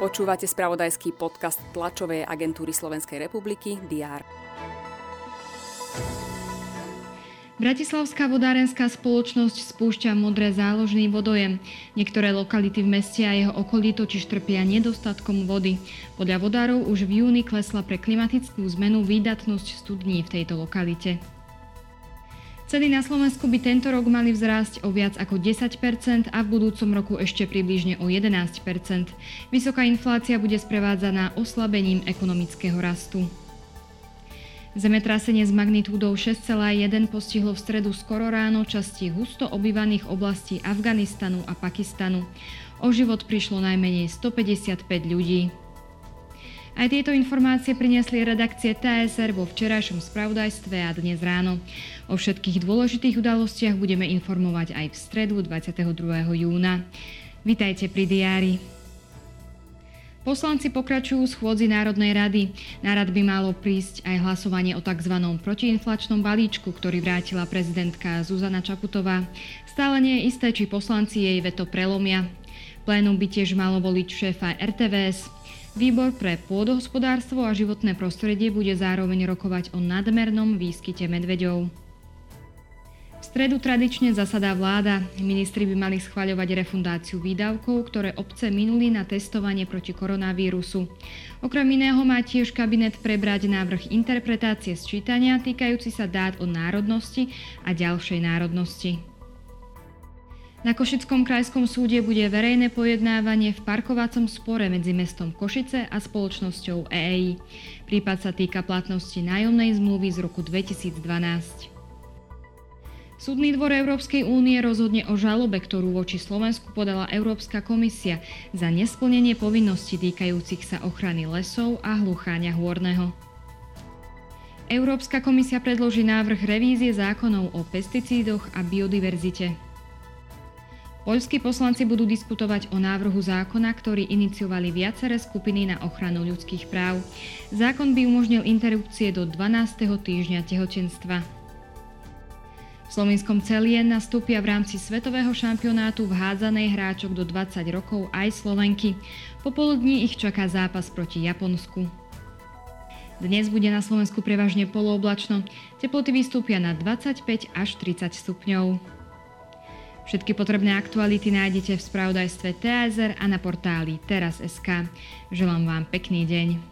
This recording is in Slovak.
Počúvate spravodajský podcast tlačovej agentúry Slovenskej republiky DR. Bratislavská vodárenská spoločnosť spúšťa modré záložný vodojem. Niektoré lokality v meste a jeho okolí totiž trpia nedostatkom vody. Podľa vodárov už v júni klesla pre klimatickú zmenu výdatnosť studní v tejto lokalite. Ceny na Slovensku by tento rok mali vzrásť o viac ako 10% a v budúcom roku ešte približne o 11% Vysoká inflácia bude sprevádzaná oslabením ekonomického rastu. Zemetrasenie s magnitúdou 6,1 postihlo v stredu skoro ráno časti husto obývaných oblastí Afganistanu a Pakistanu. O život prišlo najmenej 155 ľudí. Aj tieto informácie priniesli redakcie TSR vo včerajšom spravodajstve a dnes ráno. O všetkých dôležitých udalostiach budeme informovať aj v stredu 22. júna. Vitajte pri diári. Poslanci pokračujú schôdzi Národnej rady. Na rad by malo prísť aj hlasovanie o tzv. protiinflačnom balíčku, ktorý vrátila prezidentka Zuzana Čaputová. Stále nie je isté, či poslanci jej veto prelomia. Plénum by tiež malo voliť šéfa RTVS. Výbor pre pôdohospodárstvo a životné prostredie bude zároveň rokovať o nadmernom výskyte medveďov. V stredu tradične zasadá vláda. Ministri by mali schvaľovať refundáciu výdavkov, ktoré obce minuli na testovanie proti koronavírusu. Okrem iného má tiež kabinet prebrať návrh interpretácie sčítania týkajúci sa dát o národnosti a ďalšej národnosti. Na Košickom krajskom súde bude verejné pojednávanie v parkovacom spore medzi mestom Košice a spoločnosťou EEI. Prípad sa týka platnosti nájomnej zmluvy z roku 2012. Súdny dvor Európskej únie rozhodne o žalobe, ktorú voči Slovensku podala Európska komisia za nesplnenie povinností týkajúcich sa ochrany lesov a hlucháňa hôrneho. Európska komisia predloží návrh revízie zákonov o pesticídoch a biodiverzite. Poľskí poslanci budú diskutovať o návrhu zákona, ktorý iniciovali viaceré skupiny na ochranu ľudských práv. Zákon by umožnil interrupcie do 12. týždňa tehotenstva. V Slovenskom Celien nastúpia v rámci svetového šampionátu v hádzanej hráčok do 20 rokov aj Slovenky. Popoludní ich čaká zápas proti Japonsku. Dnes bude na Slovensku prevažne polooblačno, teploty vystúpia na 25 až 30 stupňov. Všetky potrebné aktuality nájdete v spravodajstve TSR a na portáli teraz.sk. Želám vám pekný deň.